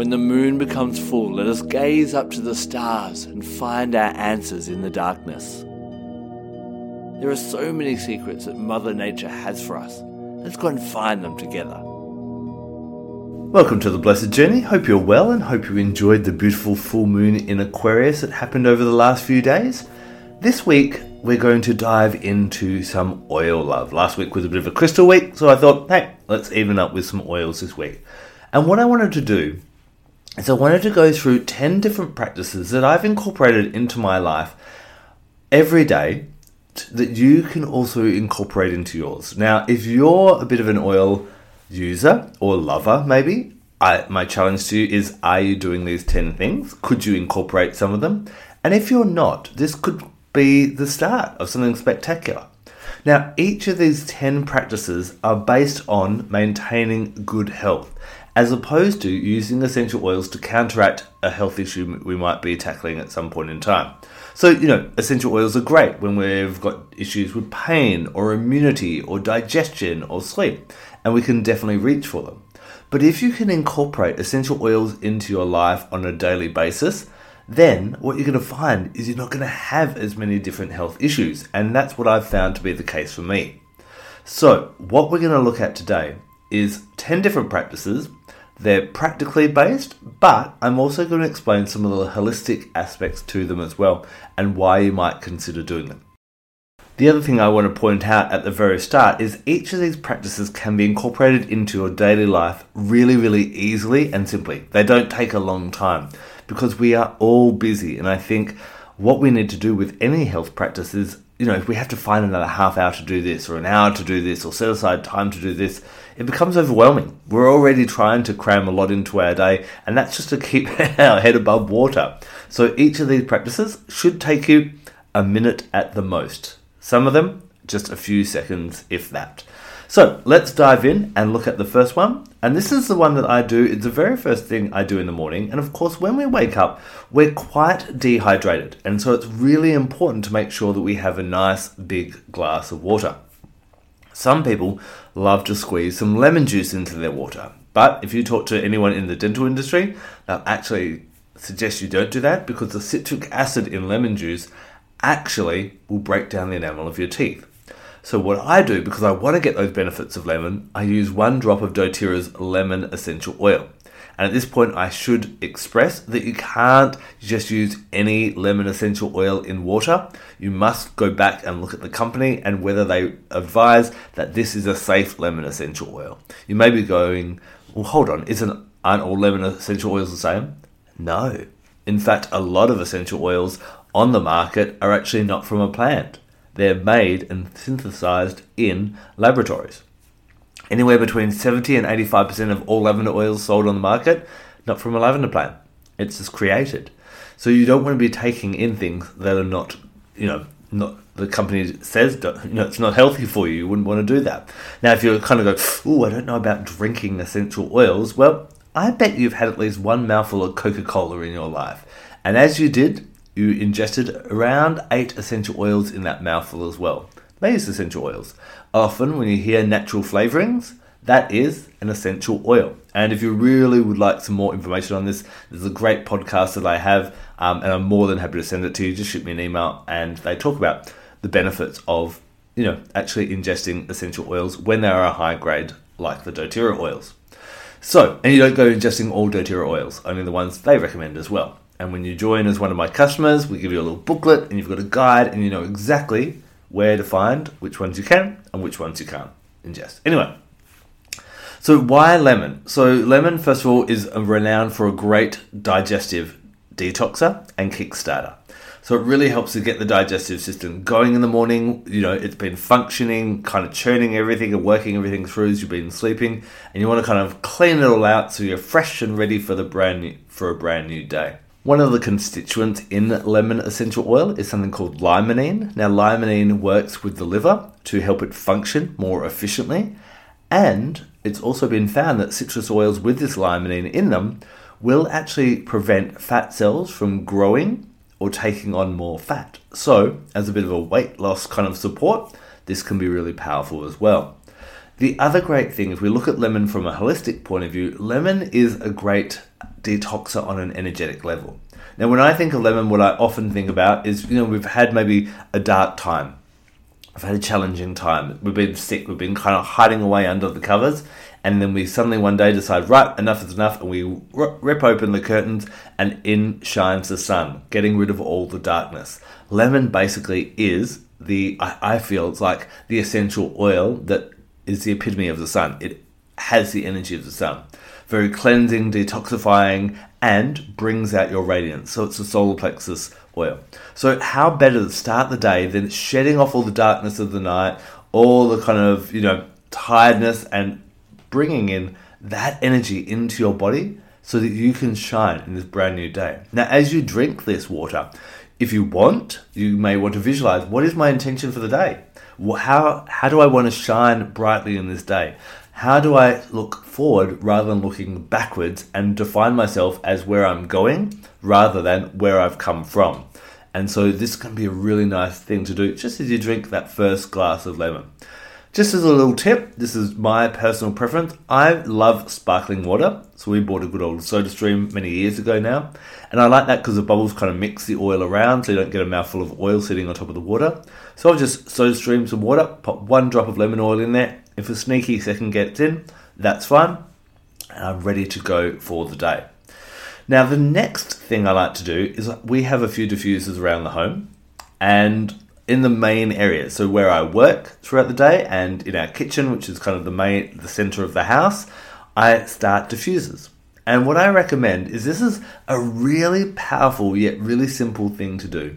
When the moon becomes full, let us gaze up to the stars and find our answers in the darkness. There are so many secrets that Mother Nature has for us. Let's go and find them together. Welcome to the Blessed Journey. Hope you're well and hope you enjoyed the beautiful full moon in Aquarius that happened over the last few days. This week, we're going to dive into some oil love. Last week was a bit of a crystal week, so I thought, hey, let's even up with some oils this week. And what I wanted to do so I wanted to go through 10 different practices that I've incorporated into my life every day that you can also incorporate into yours. Now, if you're a bit of an oil user or lover, maybe, I, my challenge to you is are you doing these 10 things? Could you incorporate some of them? And if you're not, this could be the start of something spectacular. Now, each of these 10 practices are based on maintaining good health as opposed to using essential oils to counteract a health issue we might be tackling at some point in time. So, you know, essential oils are great when we've got issues with pain or immunity or digestion or sleep, and we can definitely reach for them. But if you can incorporate essential oils into your life on a daily basis, then what you're going to find is you're not going to have as many different health issues, and that's what I've found to be the case for me. So, what we're going to look at today is 10 different practices they're practically based, but I'm also going to explain some of the holistic aspects to them as well and why you might consider doing them. The other thing I want to point out at the very start is each of these practices can be incorporated into your daily life really, really easily and simply. They don't take a long time because we are all busy, and I think what we need to do with any health practice is you know, if we have to find another half hour to do this, or an hour to do this, or set aside time to do this, it becomes overwhelming. We're already trying to cram a lot into our day, and that's just to keep our head above water. So each of these practices should take you a minute at the most. Some of them, just a few seconds, if that. So let's dive in and look at the first one. And this is the one that I do. It's the very first thing I do in the morning. And of course, when we wake up, we're quite dehydrated. And so it's really important to make sure that we have a nice big glass of water. Some people love to squeeze some lemon juice into their water. But if you talk to anyone in the dental industry, they'll actually suggest you don't do that because the citric acid in lemon juice actually will break down the enamel of your teeth. So what I do, because I want to get those benefits of lemon, I use one drop of doTERRA's lemon essential oil. And at this point, I should express that you can't just use any lemon essential oil in water. You must go back and look at the company and whether they advise that this is a safe lemon essential oil. You may be going, well, hold on, isn't aren't all lemon essential oils the same? No. In fact, a lot of essential oils on the market are actually not from a plant they're made and synthesized in laboratories. Anywhere between 70 and 85% of all lavender oils sold on the market, not from a lavender plant. It's just created. So you don't want to be taking in things that are not, you know, not the company says you know it's not healthy for you. You wouldn't want to do that. Now, if you're kind of go, oh, I don't know about drinking essential oils. Well, I bet you've had at least one mouthful of Coca Cola in your life, and as you did, you ingested around eight essential oils in that mouthful as well. They use essential oils. Often, when you hear natural flavorings, that is an essential oil. And if you really would like some more information on this, there's a great podcast that I have, um, and I'm more than happy to send it to you. Just shoot me an email, and they talk about the benefits of you know actually ingesting essential oils when they are a high grade, like the DoTerra oils. So, and you don't go ingesting all DoTerra oils, only the ones they recommend as well. And when you join as one of my customers, we give you a little booklet and you've got a guide and you know exactly where to find which ones you can and which ones you can't ingest. Anyway, so why lemon? So lemon, first of all, is renowned for a great digestive detoxer and kickstarter. So it really helps to get the digestive system going in the morning. You know, it's been functioning, kind of churning everything and working everything through as you've been sleeping, and you want to kind of clean it all out so you're fresh and ready for the brand new, for a brand new day. One of the constituents in lemon essential oil is something called limonene. Now, limonene works with the liver to help it function more efficiently, and it's also been found that citrus oils with this limonene in them will actually prevent fat cells from growing or taking on more fat. So, as a bit of a weight loss kind of support, this can be really powerful as well. The other great thing, if we look at lemon from a holistic point of view, lemon is a great detoxer on an energetic level. Now, when I think of lemon, what I often think about is, you know, we've had maybe a dark time. I've had a challenging time. We've been sick. We've been kind of hiding away under the covers. And then we suddenly one day decide, right, enough is enough. And we rip open the curtains and in shines the sun, getting rid of all the darkness. Lemon basically is the, I, I feel it's like the essential oil that is the epitome of the sun. It has the energy of the sun very cleansing, detoxifying, and brings out your radiance. So it's a solar plexus oil. So how better to start the day than shedding off all the darkness of the night, all the kind of, you know, tiredness and bringing in that energy into your body so that you can shine in this brand new day. Now, as you drink this water, if you want, you may want to visualize what is my intention for the day? How, how do I want to shine brightly in this day? How do I look forward rather than looking backwards and define myself as where I'm going rather than where I've come from? And so this can be a really nice thing to do just as you drink that first glass of lemon. Just as a little tip, this is my personal preference. I love sparkling water, so we bought a good old soda stream many years ago now. And I like that because the bubbles kind of mix the oil around so you don't get a mouthful of oil sitting on top of the water. So I'll just soda stream some water, pop one drop of lemon oil in there, if a sneaky second gets in, that's fine. And I'm ready to go for the day. Now, the next thing I like to do is we have a few diffusers around the home and in the main area. So where I work throughout the day and in our kitchen, which is kind of the main the center of the house, I start diffusers. And what I recommend is this is a really powerful yet really simple thing to do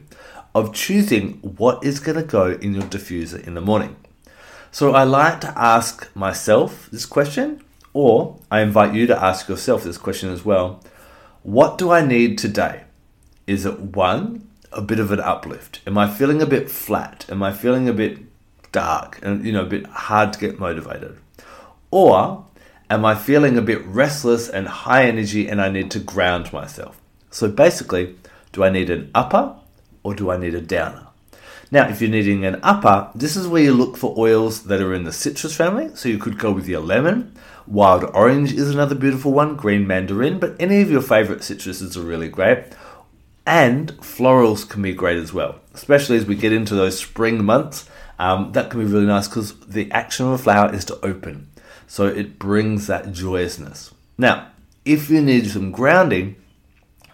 of choosing what is going to go in your diffuser in the morning. So I like to ask myself this question, or I invite you to ask yourself this question as well. What do I need today? Is it one, a bit of an uplift? Am I feeling a bit flat? Am I feeling a bit dark and you know a bit hard to get motivated? Or am I feeling a bit restless and high energy and I need to ground myself? So basically, do I need an upper or do I need a downer? Now, if you're needing an upper, this is where you look for oils that are in the citrus family. So you could go with your lemon. Wild orange is another beautiful one, green mandarin, but any of your favorite citruses are really great. And florals can be great as well, especially as we get into those spring months. Um, that can be really nice because the action of a flower is to open. So it brings that joyousness. Now, if you need some grounding,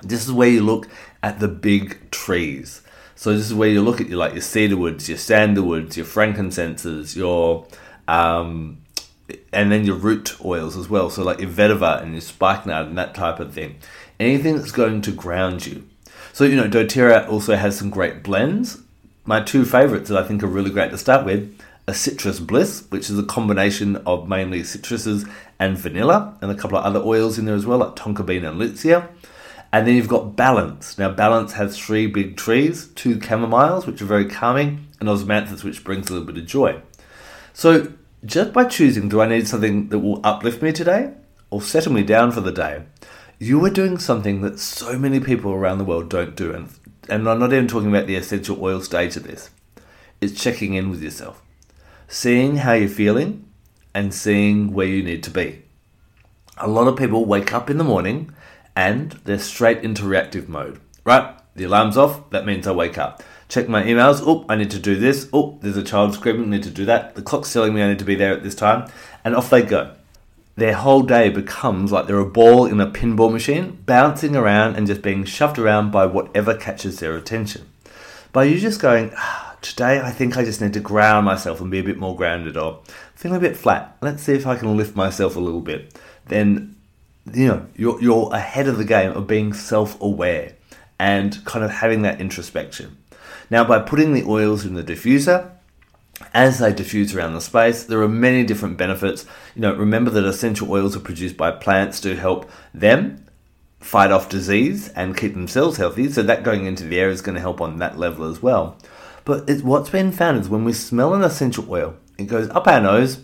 this is where you look at the big trees. So this is where you look at your like your cedarwoods, your sandalwoods, your frankincenses, your um, and then your root oils as well. So like your vetiver and your spikenard and that type of thing. Anything that's going to ground you. So you know, DoTerra also has some great blends. My two favorites that I think are really great to start with a citrus bliss, which is a combination of mainly citruses and vanilla, and a couple of other oils in there as well, like tonka bean and litsea. And then you've got Balance. Now, Balance has three big trees, two chamomiles, which are very calming, and osmanthus, which brings a little bit of joy. So, just by choosing, do I need something that will uplift me today or settle me down for the day? You are doing something that so many people around the world don't do. And, and I'm not even talking about the essential oil stage of this. It's checking in with yourself, seeing how you're feeling, and seeing where you need to be. A lot of people wake up in the morning and they're straight into reactive mode. Right, the alarm's off, that means I wake up. Check my emails, oh, I need to do this, oh, there's a child screaming, I need to do that, the clock's telling me I need to be there at this time, and off they go. Their whole day becomes like they're a ball in a pinball machine, bouncing around and just being shoved around by whatever catches their attention. By you just going, ah, today I think I just need to ground myself and be a bit more grounded, or feeling a bit flat, let's see if I can lift myself a little bit, then you know you're you're ahead of the game of being self-aware and kind of having that introspection. Now, by putting the oils in the diffuser, as they diffuse around the space, there are many different benefits. You know, remember that essential oils are produced by plants to help them fight off disease and keep themselves healthy. So that going into the air is going to help on that level as well. But it, what's been found is when we smell an essential oil, it goes up our nose,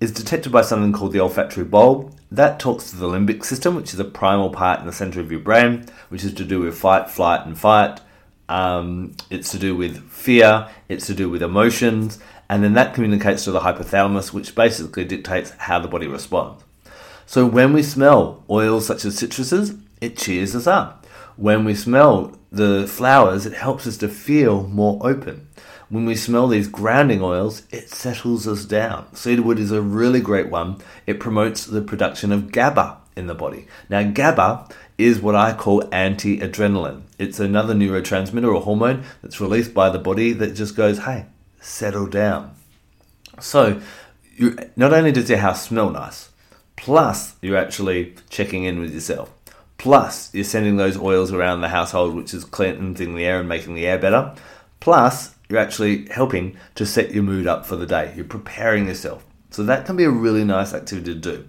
is detected by something called the olfactory bulb. That talks to the limbic system, which is a primal part in the center of your brain, which is to do with fight, flight, and fight. Um, it's to do with fear, it's to do with emotions, and then that communicates to the hypothalamus, which basically dictates how the body responds. So when we smell oils such as citruses, it cheers us up. When we smell the flowers, it helps us to feel more open. When we smell these grounding oils, it settles us down. Cedarwood is a really great one. It promotes the production of GABA in the body. Now, GABA is what I call anti adrenaline. It's another neurotransmitter or hormone that's released by the body that just goes, hey, settle down. So, not only does your house smell nice, plus you're actually checking in with yourself. Plus, you're sending those oils around the household, which is cleansing the air and making the air better. Plus, you're actually helping to set your mood up for the day. You're preparing yourself. So, that can be a really nice activity to do.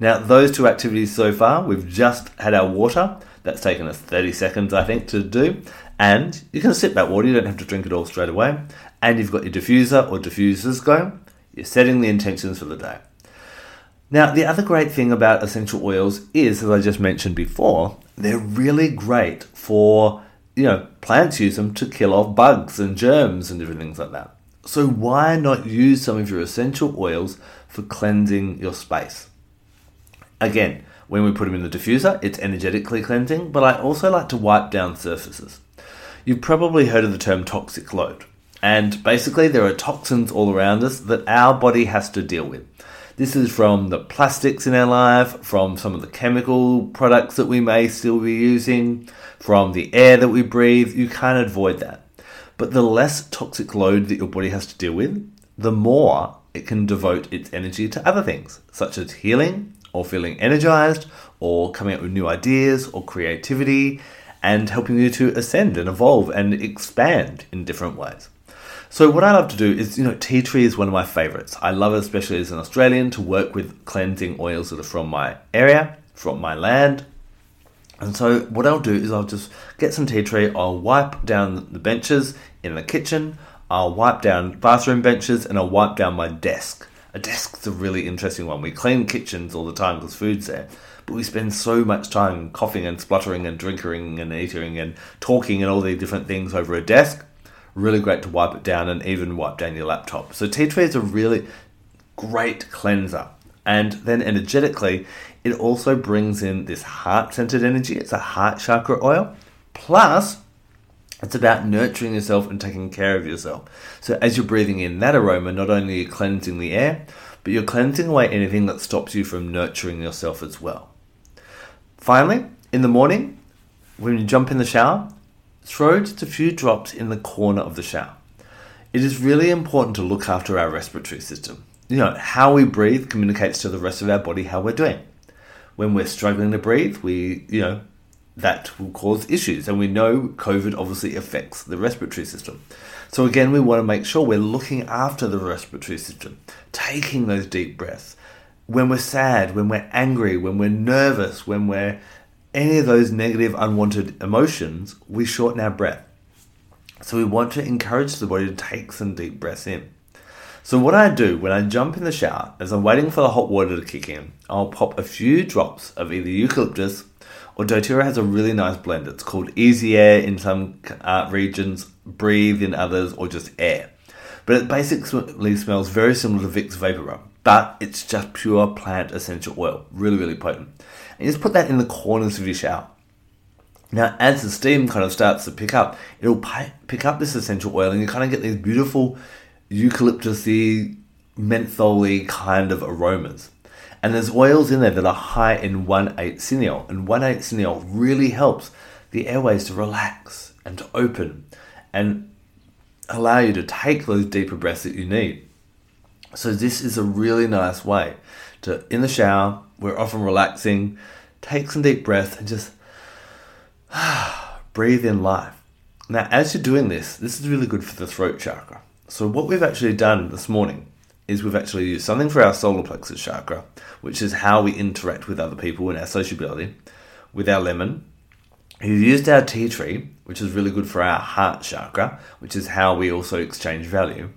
Now, those two activities so far, we've just had our water. That's taken us 30 seconds, I think, to do. And you can sip that water, you don't have to drink it all straight away. And you've got your diffuser or diffusers going. You're setting the intentions for the day. Now, the other great thing about essential oils is, as I just mentioned before, they're really great for, you know, plants use them to kill off bugs and germs and different things like that. So, why not use some of your essential oils for cleansing your space? Again, when we put them in the diffuser, it's energetically cleansing, but I also like to wipe down surfaces. You've probably heard of the term toxic load, and basically, there are toxins all around us that our body has to deal with. This is from the plastics in our life, from some of the chemical products that we may still be using, from the air that we breathe. You can't avoid that. But the less toxic load that your body has to deal with, the more it can devote its energy to other things, such as healing, or feeling energized, or coming up with new ideas, or creativity, and helping you to ascend and evolve and expand in different ways. So what I love to do is, you know, tea tree is one of my favorites. I love it, especially as an Australian, to work with cleansing oils that are from my area, from my land. And so what I'll do is I'll just get some tea tree, I'll wipe down the benches in the kitchen, I'll wipe down bathroom benches, and I'll wipe down my desk. A desk's a really interesting one. We clean kitchens all the time because food's there, but we spend so much time coughing and spluttering and drinking and eating and talking and all these different things over a desk really great to wipe it down and even wipe down your laptop. So tea tree is a really great cleanser. And then energetically, it also brings in this heart centered energy. It's a heart chakra oil. Plus, it's about nurturing yourself and taking care of yourself. So, as you're breathing in that aroma, not only are you cleansing the air, but you're cleansing away anything that stops you from nurturing yourself as well. Finally, in the morning, when you jump in the shower, Throw just a few drops in the corner of the shower. It is really important to look after our respiratory system. You know, how we breathe communicates to the rest of our body how we're doing. When we're struggling to breathe, we, you know, that will cause issues. And we know COVID obviously affects the respiratory system. So, again, we want to make sure we're looking after the respiratory system, taking those deep breaths. When we're sad, when we're angry, when we're nervous, when we're any of those negative, unwanted emotions, we shorten our breath. So we want to encourage the body to take some deep breaths in. So what I do when I jump in the shower, as I'm waiting for the hot water to kick in, I'll pop a few drops of either eucalyptus or doTERRA has a really nice blend. It's called Easy Air in some uh, regions, Breathe in others, or just Air. But it basically smells very similar to Vicks VapoRub, but it's just pure plant essential oil. Really, really potent and just put that in the corners of your shower. Now, as the steam kind of starts to pick up, it'll pick up this essential oil, and you kind of get these beautiful eucalyptusy, mentholy kind of aromas. And there's oils in there that are high in 1,8 cineol, and 1,8 cineol really helps the airways to relax and to open and allow you to take those deeper breaths that you need. So, this is a really nice way to, in the shower, we're often relaxing, take some deep breath and just breathe in life. Now, as you're doing this, this is really good for the throat chakra. So, what we've actually done this morning is we've actually used something for our solar plexus chakra, which is how we interact with other people and our sociability. with our lemon. We've used our tea tree, which is really good for our heart chakra, which is how we also exchange value.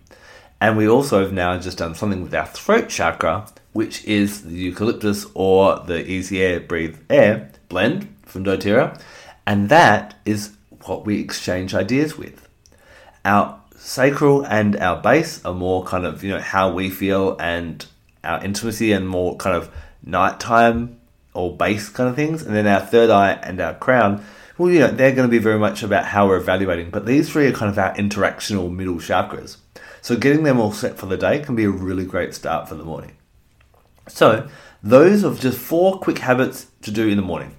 And we also have now just done something with our throat chakra, which is the eucalyptus or the easy air breathe air blend from doTERRA. And that is what we exchange ideas with. Our sacral and our base are more kind of, you know, how we feel and our intimacy and more kind of nighttime or base kind of things. And then our third eye and our crown, well, you know, they're going to be very much about how we're evaluating. But these three are kind of our interactional middle chakras. So getting them all set for the day can be a really great start for the morning. So those are just four quick habits to do in the morning.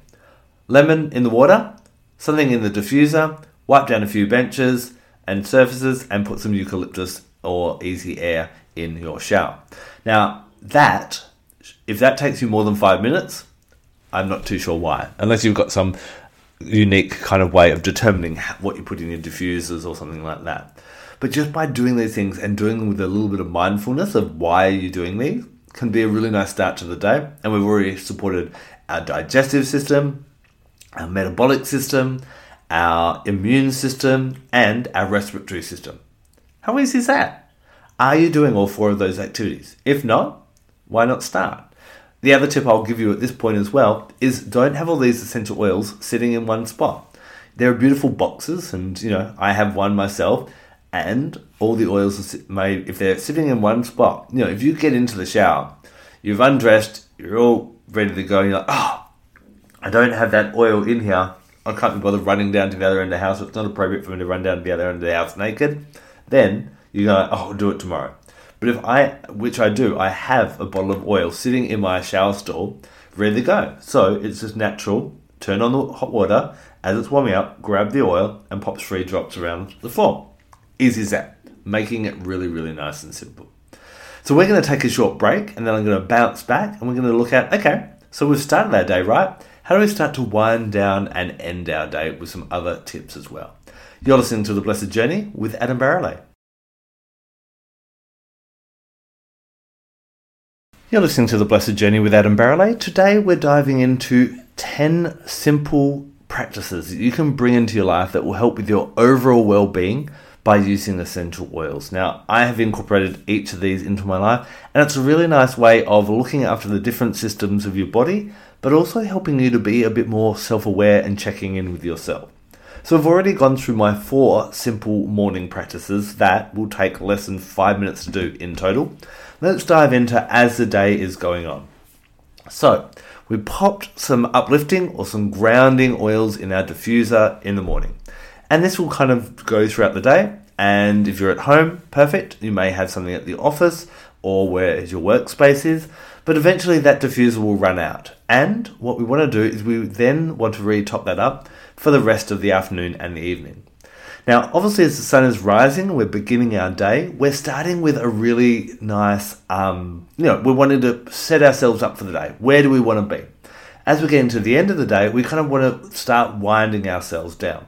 Lemon in the water, something in the diffuser, wipe down a few benches and surfaces, and put some eucalyptus or easy air in your shower. Now, that, if that takes you more than five minutes, I'm not too sure why, unless you've got some unique kind of way of determining what you put in your diffusers or something like that. But just by doing these things and doing them with a little bit of mindfulness of why are you're doing these can be a really nice start to the day. And we've already supported our digestive system, our metabolic system, our immune system, and our respiratory system. How easy is that? Are you doing all four of those activities? If not, why not start? The other tip I'll give you at this point as well is don't have all these essential oils sitting in one spot. There are beautiful boxes, and you know, I have one myself, and all the oils are made if they're sitting in one spot. You know, if you get into the shower, you've undressed, you're all ready to go, you're like, oh, I don't have that oil in here. I can't be bothered running down to the other end of the house. It's not appropriate for me to run down to the other end of the house naked. Then you go, oh, I'll do it tomorrow. But if I, which I do, I have a bottle of oil sitting in my shower stall, ready to go. So it's just natural. Turn on the hot water as it's warming up, grab the oil, and pop three drops around the floor. Easy as that. Making it really, really nice and simple. So we're going to take a short break, and then I'm going to bounce back, and we're going to look at okay. So we've started our day right. How do we start to wind down and end our day with some other tips as well? You're listening to The Blessed Journey with Adam Barralet. You're listening to The Blessed Journey with Adam Barralet. Today we're diving into 10 simple practices that you can bring into your life that will help with your overall well being by using essential oils. Now, I have incorporated each of these into my life, and it's a really nice way of looking after the different systems of your body, but also helping you to be a bit more self aware and checking in with yourself. So, I've already gone through my four simple morning practices that will take less than five minutes to do in total. Let's dive into as the day is going on. So, we popped some uplifting or some grounding oils in our diffuser in the morning. And this will kind of go throughout the day. And if you're at home, perfect. You may have something at the office or where your workspace is. But eventually that diffuser will run out. And what we want to do is we then want to re-top that up for the rest of the afternoon and the evening. Now, obviously, as the sun is rising, we're beginning our day. We're starting with a really nice, um, you know, we're wanting to set ourselves up for the day. Where do we want to be? As we get into the end of the day, we kind of want to start winding ourselves down.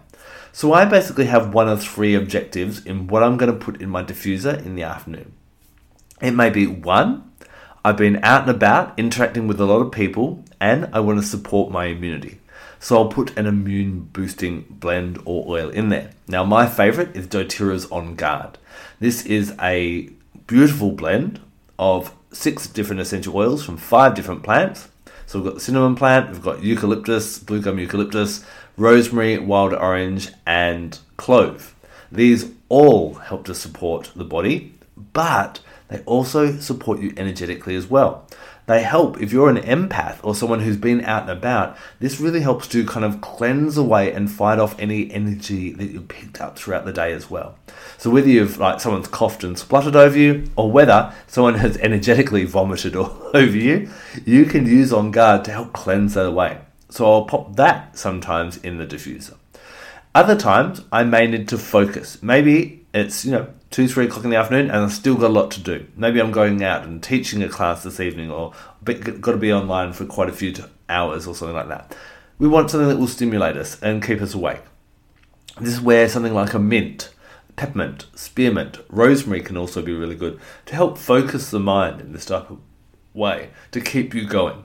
So I basically have one of three objectives in what I'm going to put in my diffuser in the afternoon. It may be one, I've been out and about interacting with a lot of people and I want to support my immunity. So I'll put an immune boosting blend or oil in there. Now, my favorite is doTERRA's On Guard. This is a beautiful blend of six different essential oils from five different plants. So we've got the cinnamon plant, we've got eucalyptus, blue gum eucalyptus, rosemary, wild orange, and clove. These all help to support the body, but they also support you energetically as well. They help if you're an empath or someone who's been out and about. This really helps to kind of cleanse away and fight off any energy that you picked up throughout the day as well. So whether you've like someone's coughed and spluttered over you, or whether someone has energetically vomited all over you, you can use on guard to help cleanse that away. So I'll pop that sometimes in the diffuser. Other times I may need to focus. Maybe it's, you know, two, three o'clock in the afternoon, and I've still got a lot to do. Maybe I'm going out and teaching a class this evening, or got to be online for quite a few hours or something like that. We want something that will stimulate us and keep us awake. This is where something like a mint, peppermint, spearmint, rosemary can also be really good to help focus the mind in this type of way to keep you going.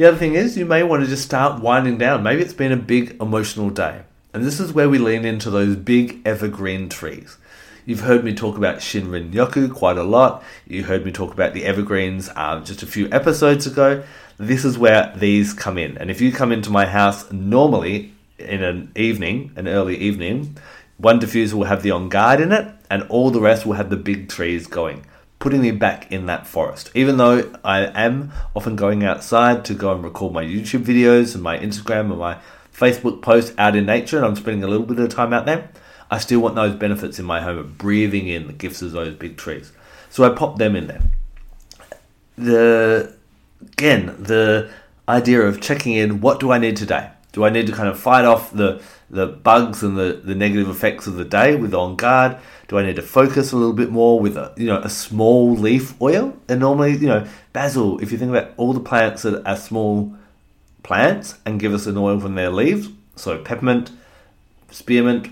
The other thing is, you may want to just start winding down. Maybe it's been a big emotional day. And this is where we lean into those big evergreen trees. You've heard me talk about Shinrin Yoku quite a lot. You heard me talk about the evergreens um, just a few episodes ago. This is where these come in. And if you come into my house normally in an evening, an early evening, one diffuser will have the on guard in it, and all the rest will have the big trees going, putting me back in that forest. Even though I am often going outside to go and record my YouTube videos and my Instagram and my Facebook posts out in nature, and I'm spending a little bit of time out there, I still want those benefits in my home of breathing in the gifts of those big trees. So I pop them in there. The again, the idea of checking in what do I need today? Do I need to kind of fight off the the bugs and the, the negative effects of the day with on guard? Do I need to focus a little bit more with a you know a small leaf oil? And normally, you know, basil, if you think about all the plants that are small plants and give us an oil from their leaves, so peppermint, spearmint,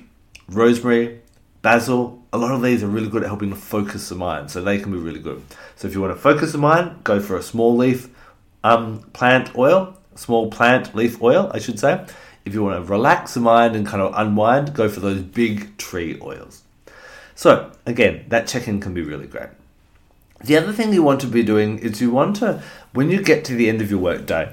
rosemary, basil, a lot of these are really good at helping to focus the mind, so they can be really good. So if you want to focus the mind, go for a small leaf um, plant oil, small plant leaf oil, I should say. If you want to relax the mind and kind of unwind, go for those big tree oils. So again, that check-in can be really great. The other thing you want to be doing is you want to, when you get to the end of your workday,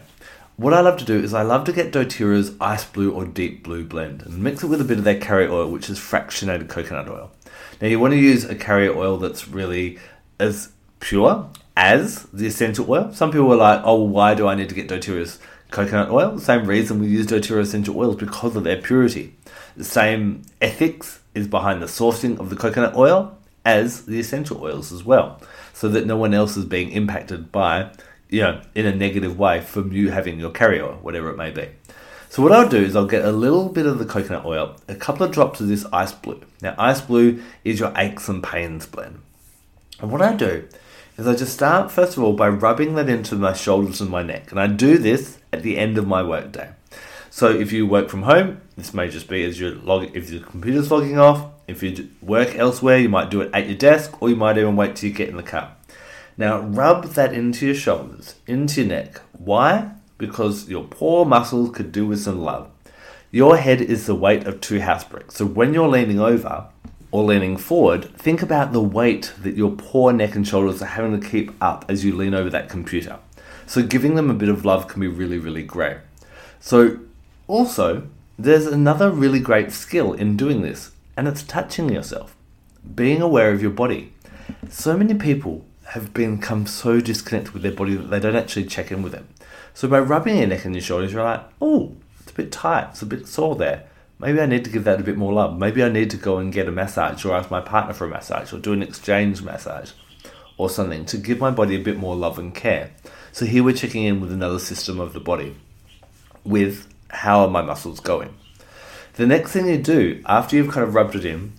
what I love to do is I love to get doTERRA's ice blue or deep blue blend and mix it with a bit of their carrier oil, which is fractionated coconut oil. Now you want to use a carrier oil that's really as pure as the essential oil. Some people are like, oh, why do I need to get doTERRA's coconut oil? The same reason we use doTERRA essential oils because of their purity. The same ethics is behind the sourcing of the coconut oil as the essential oils as well, so that no one else is being impacted by you know, in a negative way from you having your carrier, whatever it may be. So what I'll do is I'll get a little bit of the coconut oil, a couple of drops of this ice blue. Now ice blue is your aches and pains blend. And what I do is I just start first of all by rubbing that into my shoulders and my neck. And I do this at the end of my workday. So if you work from home, this may just be as your log if your computer's logging off. If you work elsewhere, you might do it at your desk, or you might even wait till you get in the car. Now rub that into your shoulders, into your neck. Why? Because your poor muscles could do with some love. Your head is the weight of two house bricks. So when you're leaning over or leaning forward, think about the weight that your poor neck and shoulders are having to keep up as you lean over that computer. So giving them a bit of love can be really, really great. So also, there's another really great skill in doing this, and it's touching yourself, being aware of your body. So many people have become so disconnected with their body that they don't actually check in with it. So by rubbing your neck and your shoulders, you're like, oh, it's a bit tight, it's a bit sore there. Maybe I need to give that a bit more love. Maybe I need to go and get a massage or ask my partner for a massage or do an exchange massage or something to give my body a bit more love and care. So here we're checking in with another system of the body with how are my muscles going. The next thing you do after you've kind of rubbed it in,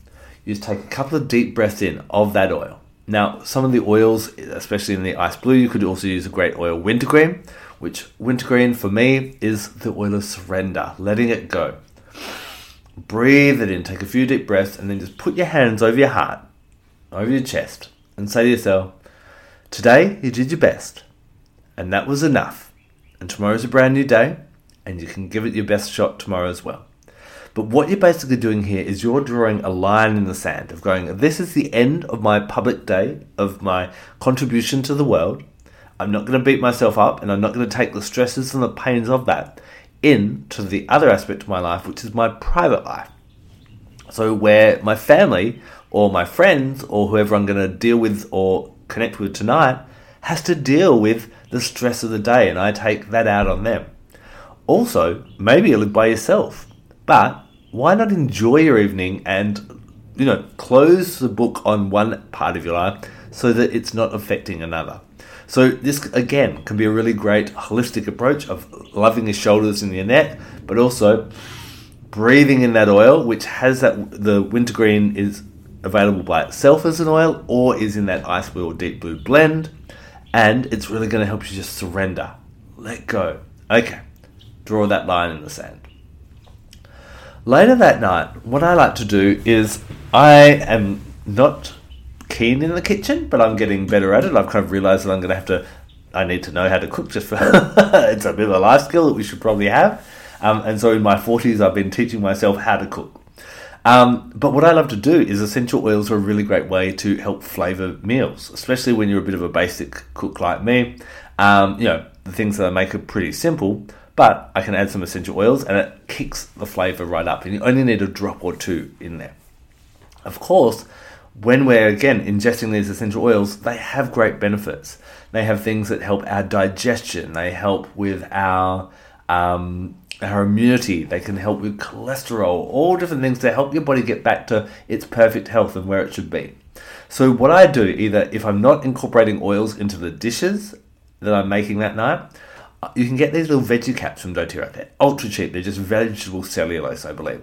you just take a couple of deep breaths in of that oil. Now, some of the oils, especially in the ice blue, you could also use a great oil wintergreen, which wintergreen for me is the oil of surrender, letting it go. Breathe it in, take a few deep breaths, and then just put your hands over your heart, over your chest, and say to yourself, Today you did your best, and that was enough. And tomorrow's a brand new day, and you can give it your best shot tomorrow as well. But what you're basically doing here is you're drawing a line in the sand of going, this is the end of my public day, of my contribution to the world. I'm not going to beat myself up and I'm not going to take the stresses and the pains of that into the other aspect of my life, which is my private life. So, where my family or my friends or whoever I'm going to deal with or connect with tonight has to deal with the stress of the day, and I take that out on them. Also, maybe you live by yourself, but why not enjoy your evening and you know close the book on one part of your life so that it's not affecting another? So this again can be a really great holistic approach of loving your shoulders and your neck but also breathing in that oil which has that the wintergreen is available by itself as an oil or is in that ice or deep blue blend and it's really going to help you just surrender. Let go. Okay draw that line in the sand Later that night, what I like to do is I am not keen in the kitchen, but I'm getting better at it. I've kind of realised that I'm going to have to I need to know how to cook just for it's a bit of a life skill that we should probably have. Um, and so in my 40s, I've been teaching myself how to cook. Um, but what I love to do is essential oils are a really great way to help flavor meals, especially when you're a bit of a basic cook like me. Um, you know, the things that I make are pretty simple, but I can add some essential oils and it kicks the flavor right up. And you only need a drop or two in there. Of course, when we're again ingesting these essential oils, they have great benefits. They have things that help our digestion, they help with our um, our immunity, they can help with cholesterol, all different things to help your body get back to its perfect health and where it should be. So, what I do, either if I'm not incorporating oils into the dishes that I'm making that night, you can get these little veggie caps from doTERRA. They're ultra cheap, they're just vegetable cellulose, I believe.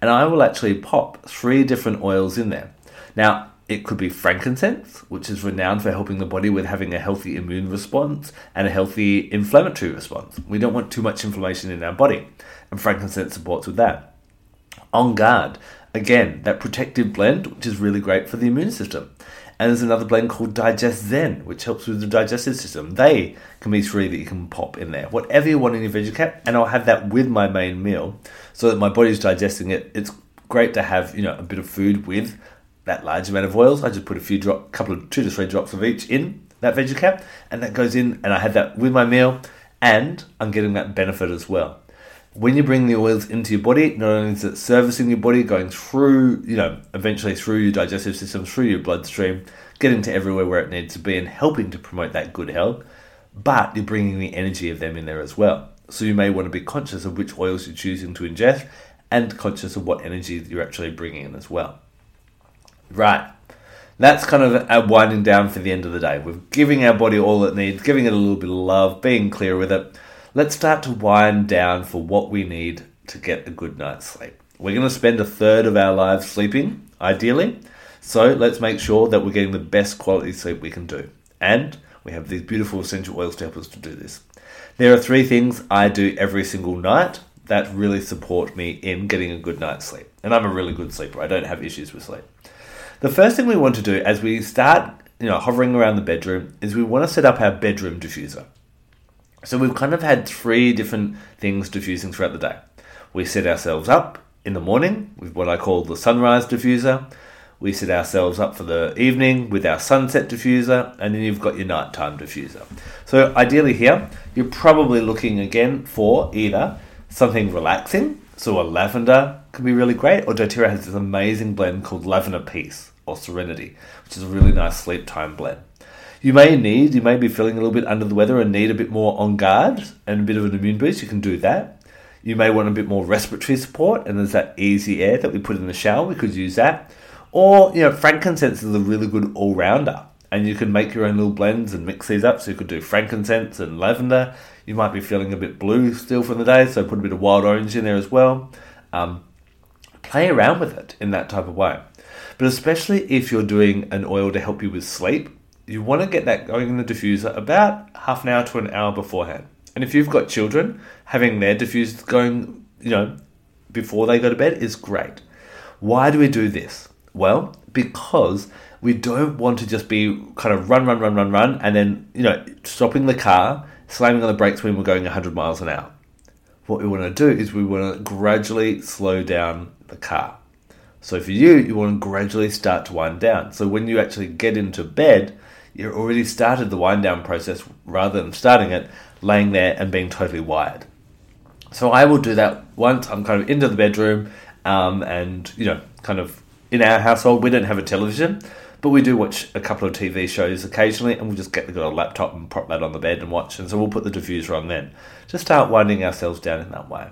And I will actually pop three different oils in there. Now, it could be frankincense, which is renowned for helping the body with having a healthy immune response and a healthy inflammatory response. We don't want too much inflammation in our body, and frankincense supports with that. On guard, again, that protective blend, which is really great for the immune system. And there's another blend called DigestZen, which helps with the digestive system. They can be three that you can pop in there. Whatever you want in your veggie cap, and I'll have that with my main meal so that my body's digesting it. It's great to have, you know, a bit of food with that large amount of oils. I just put a few drop, couple of two to three drops of each in that veggie cap, and that goes in, and I have that with my meal, and I'm getting that benefit as well. When you bring the oils into your body, not only is it servicing your body, going through, you know, eventually through your digestive system, through your bloodstream, getting to everywhere where it needs to be, and helping to promote that good health, but you're bringing the energy of them in there as well. So you may want to be conscious of which oils you're choosing to ingest, and conscious of what energy you're actually bringing in as well. Right. That's kind of our winding down for the end of the day. We're giving our body all it needs, giving it a little bit of love, being clear with it. Let's start to wind down for what we need to get a good night's sleep. We're going to spend a third of our lives sleeping, ideally. So let's make sure that we're getting the best quality sleep we can do. And we have these beautiful essential oils to help us to do this. There are three things I do every single night that really support me in getting a good night's sleep. And I'm a really good sleeper. I don't have issues with sleep. The first thing we want to do as we start, you know, hovering around the bedroom is we want to set up our bedroom diffuser. So we've kind of had three different things diffusing throughout the day. We set ourselves up in the morning with what I call the sunrise diffuser. We set ourselves up for the evening with our sunset diffuser, and then you've got your nighttime diffuser. So ideally here, you're probably looking again for either something relaxing, so a lavender can be really great, or doTERRA has this amazing blend called Lavender Peace or Serenity, which is a really nice sleep time blend. You may need, you may be feeling a little bit under the weather and need a bit more on guard and a bit of an immune boost. You can do that. You may want a bit more respiratory support, and there's that easy air that we put in the shower. We could use that. Or, you know, frankincense is a really good all rounder, and you can make your own little blends and mix these up. So you could do frankincense and lavender. You might be feeling a bit blue still from the day, so put a bit of wild orange in there as well. Um, play around with it in that type of way. But especially if you're doing an oil to help you with sleep, you want to get that going in the diffuser about half an hour to an hour beforehand. And if you've got children, having their diffusers going, you know, before they go to bed is great. Why do we do this? Well, because we don't want to just be kind of run, run, run, run, run, and then, you know, stopping the car, slamming on the brakes when we're going 100 miles an hour. What we want to do is we want to gradually slow down the car. So for you, you want to gradually start to wind down. So when you actually get into bed, you've already started the wind down process rather than starting it, laying there and being totally wired. So I will do that once I'm kind of into the bedroom, um, and you know, kind of in our household, we don't have a television, but we do watch a couple of TV shows occasionally, and we'll just get the laptop and prop that on the bed and watch. And so we'll put the diffuser on then. Just start winding ourselves down in that way.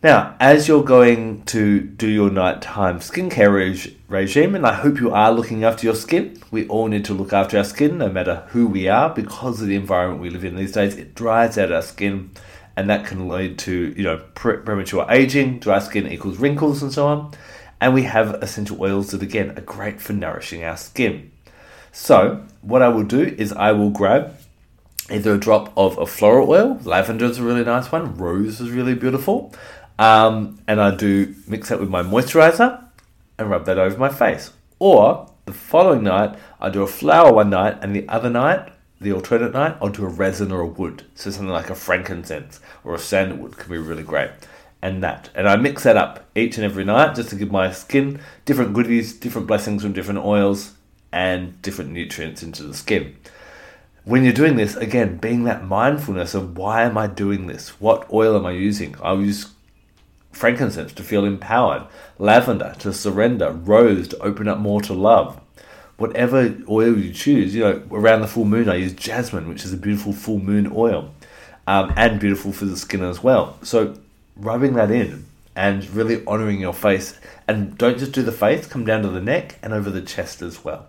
Now, as you're going to do your nighttime skincare reg- regime, and I hope you are looking after your skin, we all need to look after our skin no matter who we are because of the environment we live in these days. It dries out our skin, and that can lead to you know pre- premature aging. Dry skin equals wrinkles and so on. And we have essential oils that again are great for nourishing our skin. So, what I will do is I will grab either a drop of a floral oil, lavender is a really nice one, rose is really beautiful. Um, and I do mix that with my moisturizer and rub that over my face. Or the following night, I do a flower one night, and the other night, the alternate night onto a resin or a wood. So something like a frankincense or a sandalwood can be really great. And that. And I mix that up each and every night just to give my skin different goodies, different blessings from different oils, and different nutrients into the skin. When you're doing this, again, being that mindfulness of why am I doing this? What oil am I using? I use frankincense to feel empowered, lavender to surrender, rose to open up more to love. Whatever oil you choose, you know, around the full moon, I use jasmine, which is a beautiful full moon oil, um, and beautiful for the skin as well. So, rubbing that in and really honoring your face, and don't just do the face, come down to the neck and over the chest as well.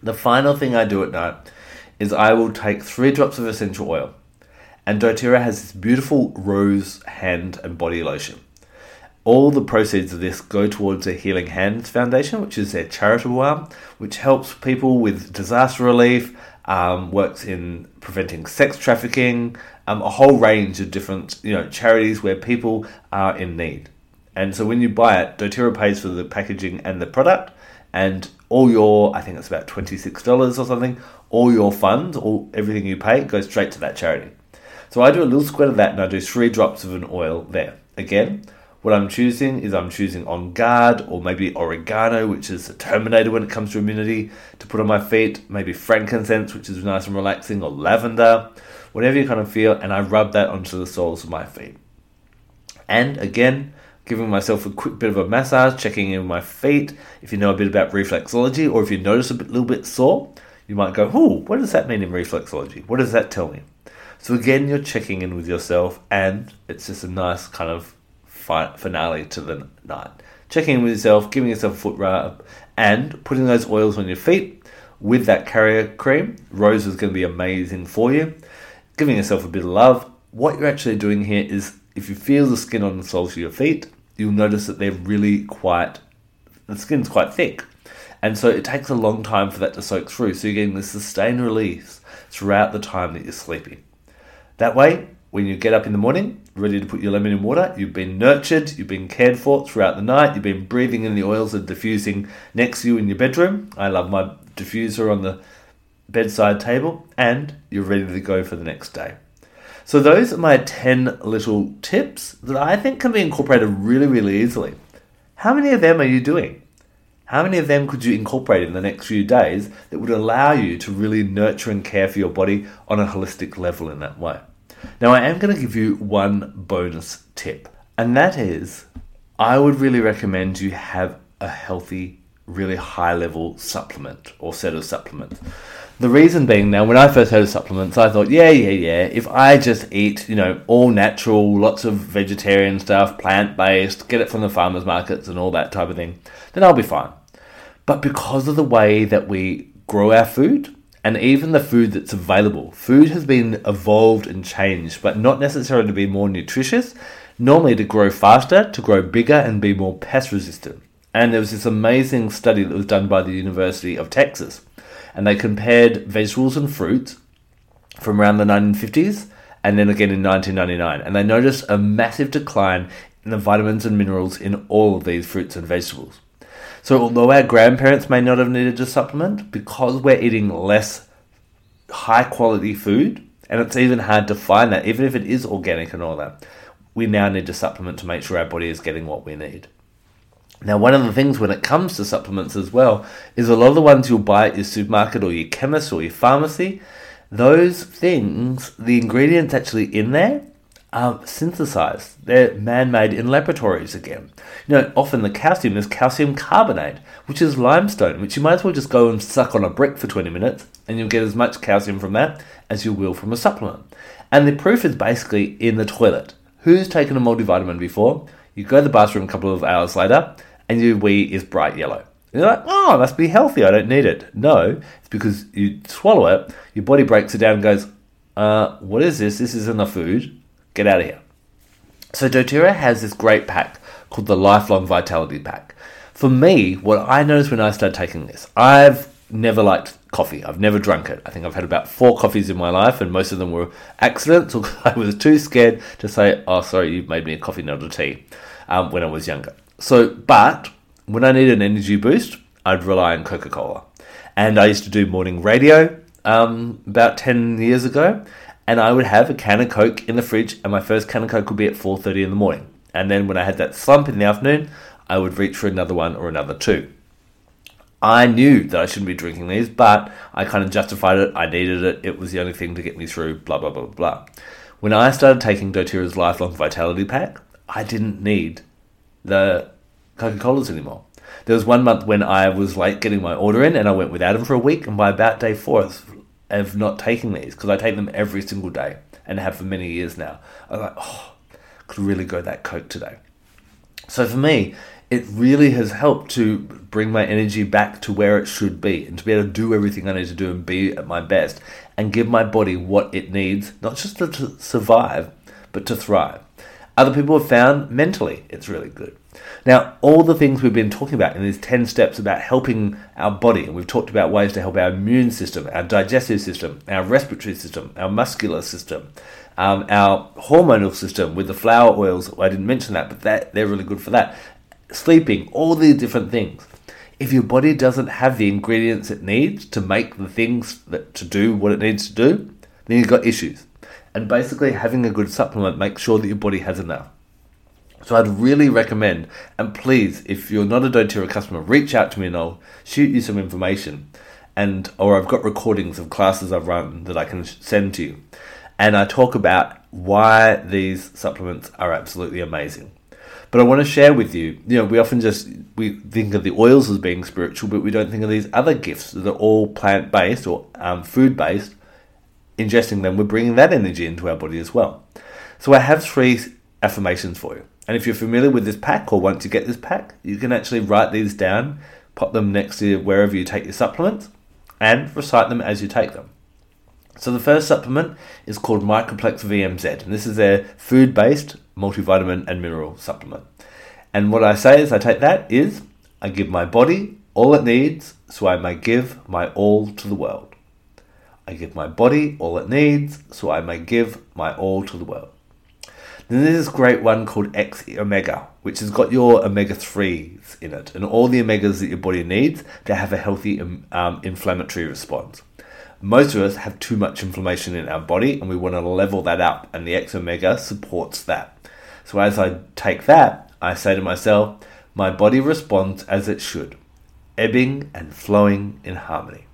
The final thing I do at night is I will take three drops of essential oil and doTERRA has this beautiful rose hand and body lotion. All the proceeds of this go towards the Healing Hands Foundation, which is their charitable arm, which helps people with disaster relief, um, works in preventing sex trafficking, um, a whole range of different you know charities where people are in need. And so when you buy it, doTERRA pays for the packaging and the product, and all your I think it's about twenty six dollars or something. All your funds, all everything you pay goes straight to that charity. So I do a little squirt of that and I do three drops of an oil there. Again, what I'm choosing is I'm choosing On Guard or maybe oregano, which is a terminator when it comes to immunity, to put on my feet. Maybe frankincense, which is nice and relaxing, or lavender, whatever you kind of feel. And I rub that onto the soles of my feet. And again, giving myself a quick bit of a massage, checking in with my feet. If you know a bit about reflexology, or if you notice a bit, little bit sore, you might go, "Oh, what does that mean in reflexology? What does that tell me?" So again, you're checking in with yourself, and it's just a nice kind of finale to the night. Checking in with yourself, giving yourself a foot rub, and putting those oils on your feet with that carrier cream. Rose is going to be amazing for you. Giving yourself a bit of love. What you're actually doing here is, if you feel the skin on the soles of your feet, you'll notice that they're really quite, the skin's quite thick. And so it takes a long time for that to soak through. So you're getting this sustained release throughout the time that you're sleeping. That way, when you get up in the morning, ready to put your lemon in water, you've been nurtured, you've been cared for throughout the night, you've been breathing in the oils are diffusing next to you in your bedroom. I love my diffuser on the bedside table, and you're ready to go for the next day. So, those are my 10 little tips that I think can be incorporated really, really easily. How many of them are you doing? How many of them could you incorporate in the next few days that would allow you to really nurture and care for your body on a holistic level in that way? Now, I am going to give you one bonus tip, and that is I would really recommend you have a healthy, really high level supplement or set of supplements. The reason being now, when I first heard of supplements, I thought, yeah, yeah, yeah, if I just eat, you know, all natural, lots of vegetarian stuff, plant based, get it from the farmers markets and all that type of thing, then I'll be fine. But because of the way that we grow our food, and even the food that's available, food has been evolved and changed, but not necessarily to be more nutritious, normally to grow faster, to grow bigger, and be more pest resistant. And there was this amazing study that was done by the University of Texas, and they compared vegetables and fruits from around the 1950s and then again in 1999, and they noticed a massive decline in the vitamins and minerals in all of these fruits and vegetables. So, although our grandparents may not have needed to supplement, because we're eating less high quality food, and it's even hard to find that, even if it is organic and all that, we now need to supplement to make sure our body is getting what we need. Now, one of the things when it comes to supplements as well is a lot of the ones you'll buy at your supermarket or your chemist or your pharmacy, those things, the ingredients actually in there are synthesized. They're man made in laboratories again. You know, often the calcium is calcium carbonate, which is limestone, which you might as well just go and suck on a brick for 20 minutes, and you'll get as much calcium from that as you will from a supplement. And the proof is basically in the toilet. Who's taken a multivitamin before? You go to the bathroom a couple of hours later, and your wee is bright yellow. And you're like, oh, it must be healthy. I don't need it. No, it's because you swallow it, your body breaks it down and goes, uh, what is this? This isn't a food. Get out of here. So doTERRA has this great pack called the Lifelong Vitality Pack. For me, what I noticed when I started taking this, I've never liked coffee. I've never drunk it. I think I've had about four coffees in my life, and most of them were accidents, or I was too scared to say, "Oh, sorry, you've made me a coffee, not a tea," um, when I was younger. So, but when I need an energy boost, I'd rely on Coca Cola, and I used to do morning radio um, about 10 years ago, and I would have a can of Coke in the fridge, and my first can of Coke would be at 4.30 in the morning. And then when I had that slump in the afternoon, I would reach for another one or another two. I knew that I shouldn't be drinking these, but I kind of justified it. I needed it. It was the only thing to get me through, blah, blah, blah, blah. When I started taking doTERRA's Lifelong Vitality Pack, I didn't need the Coca Colas anymore. There was one month when I was late getting my order in and I went without them for a week, and by about day four of not taking these, because I take them every single day and have for many years now, I was like, oh, could really go that Coke today. So for me, it really has helped to bring my energy back to where it should be and to be able to do everything I need to do and be at my best and give my body what it needs, not just to survive, but to thrive. Other people have found mentally it's really good. Now, all the things we've been talking about in these 10 steps about helping our body, and we've talked about ways to help our immune system, our digestive system, our respiratory system, our muscular system, um, our hormonal system with the flower oils. I didn't mention that, but that, they're really good for that sleeping, all these different things. If your body doesn't have the ingredients it needs to make the things that to do what it needs to do, then you've got issues. And basically, having a good supplement makes sure that your body has enough. So I'd really recommend, and please, if you're not a doTERRA customer, reach out to me and I'll shoot you some information. And or I've got recordings of classes I've run that I can send to you. And I talk about why these supplements are absolutely amazing. But I want to share with you, you know, we often just we think of the oils as being spiritual, but we don't think of these other gifts that are all plant based or um, food based. Ingesting them, we're bringing that energy into our body as well. So I have three affirmations for you. And if you're familiar with this pack or want to get this pack, you can actually write these down, pop them next to wherever you take your supplements, and recite them as you take them. So the first supplement is called Microplex VMZ, and this is a food-based multivitamin and mineral supplement. And what I say is I take that is I give my body all it needs so I may give my all to the world. I give my body all it needs so I may give my all to the world. Then there's this great one called X Omega, which has got your omega 3s in it and all the omegas that your body needs to have a healthy um, inflammatory response most of us have too much inflammation in our body and we want to level that up, and the X Omega supports that. So as I take that, I say to myself, my body responds as it should, ebbing and flowing in harmony.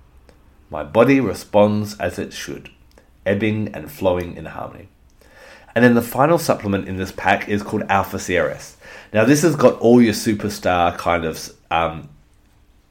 My body responds as it should, ebbing and flowing in harmony. And then the final supplement in this pack is called Alpha CRS. Now, this has got all your superstar kind of um,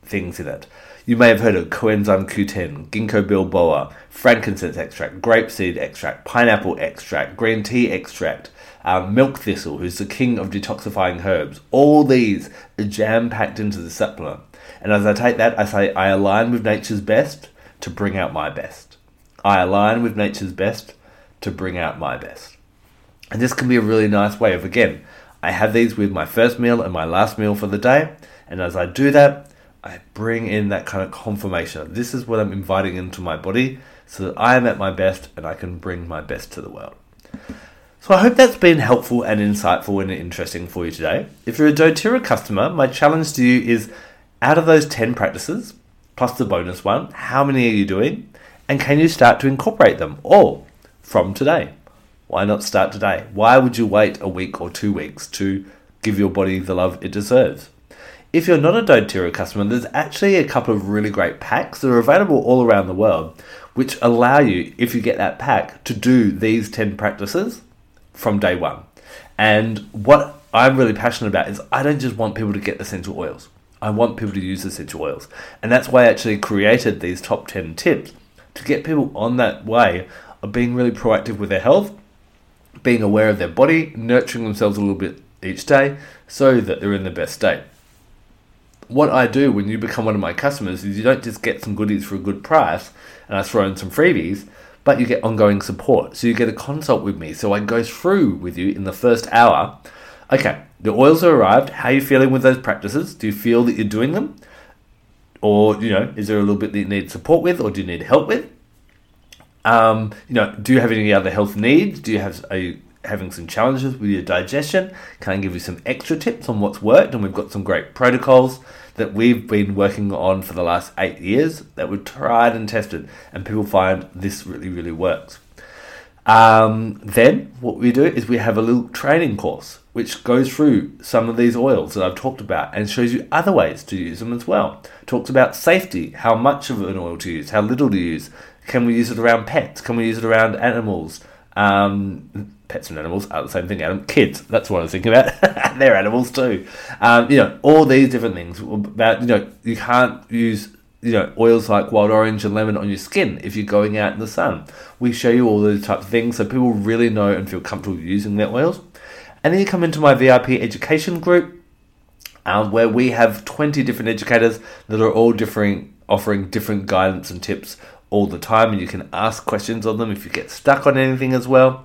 things in it. You may have heard of coenzyme Q10, ginkgo biloba, frankincense extract, grapeseed extract, pineapple extract, green tea extract, um, milk thistle, who's the king of detoxifying herbs. All these are jam packed into the supplement. And as I take that, I say I align with nature's best to bring out my best. I align with nature's best to bring out my best. And this can be a really nice way of, again, I have these with my first meal and my last meal for the day. And as I do that, I bring in that kind of confirmation. This is what I'm inviting into my body so that I am at my best and I can bring my best to the world. So I hope that's been helpful and insightful and interesting for you today. If you're a doTERRA customer, my challenge to you is out of those 10 practices, plus the bonus one, how many are you doing? And can you start to incorporate them all from today? Why not start today? Why would you wait a week or two weeks to give your body the love it deserves? If you're not a doTERRA customer, there's actually a couple of really great packs that are available all around the world, which allow you, if you get that pack, to do these 10 practices from day one. And what I'm really passionate about is I don't just want people to get essential oils. I want people to use essential oils. And that's why I actually created these top 10 tips to get people on that way of being really proactive with their health, being aware of their body, nurturing themselves a little bit each day so that they're in the best state what I do when you become one of my customers is you don't just get some goodies for a good price and I throw in some freebies, but you get ongoing support. So you get a consult with me. So I go through with you in the first hour. Okay, the oils have arrived. How are you feeling with those practices? Do you feel that you're doing them? Or, you know, is there a little bit that you need support with or do you need help with? Um, you know, do you have any other health needs? Do you have a having some challenges with your digestion, can I give you some extra tips on what's worked? And we've got some great protocols that we've been working on for the last eight years that were tried and tested, and people find this really, really works. Um, then what we do is we have a little training course which goes through some of these oils that I've talked about and shows you other ways to use them as well. Talks about safety, how much of an oil to use, how little to use. Can we use it around pets? Can we use it around animals? Um, pets and animals are the same thing. Adam, kids, that's what I was thinking about. They're animals too. Um, you know, all these different things about you know you can't use you know oils like wild orange and lemon on your skin if you're going out in the sun. We show you all those types of things so people really know and feel comfortable using their oils. And then you come into my VIP education group. Um, where we have 20 different educators that are all differing, offering different guidance and tips all the time, and you can ask questions on them if you get stuck on anything as well.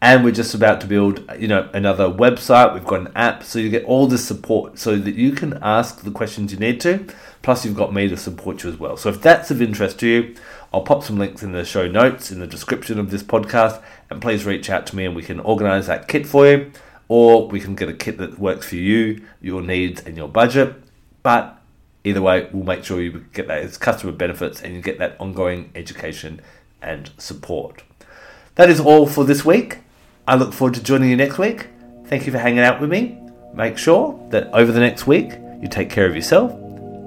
And we're just about to build you know another website. We've got an app so you get all this support so that you can ask the questions you need to. Plus you've got me to support you as well. So if that's of interest to you i'll pop some links in the show notes in the description of this podcast and please reach out to me and we can organize that kit for you or we can get a kit that works for you your needs and your budget but either way we'll make sure you get that as customer benefits and you get that ongoing education and support that is all for this week I look forward to joining you next week. Thank you for hanging out with me. Make sure that over the next week you take care of yourself,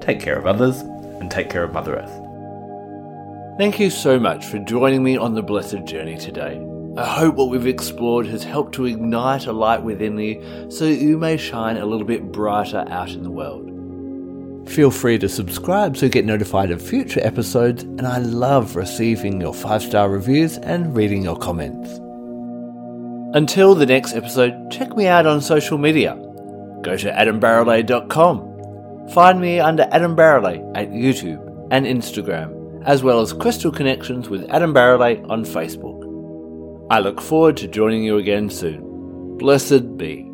take care of others, and take care of Mother Earth. Thank you so much for joining me on the blessed journey today. I hope what we've explored has helped to ignite a light within you so you may shine a little bit brighter out in the world. Feel free to subscribe so you get notified of future episodes, and I love receiving your five star reviews and reading your comments. Until the next episode, check me out on social media. Go to adambarralet.com. Find me under Adam Barralet at YouTube and Instagram, as well as Crystal Connections with Adam Barralet on Facebook. I look forward to joining you again soon. Blessed be.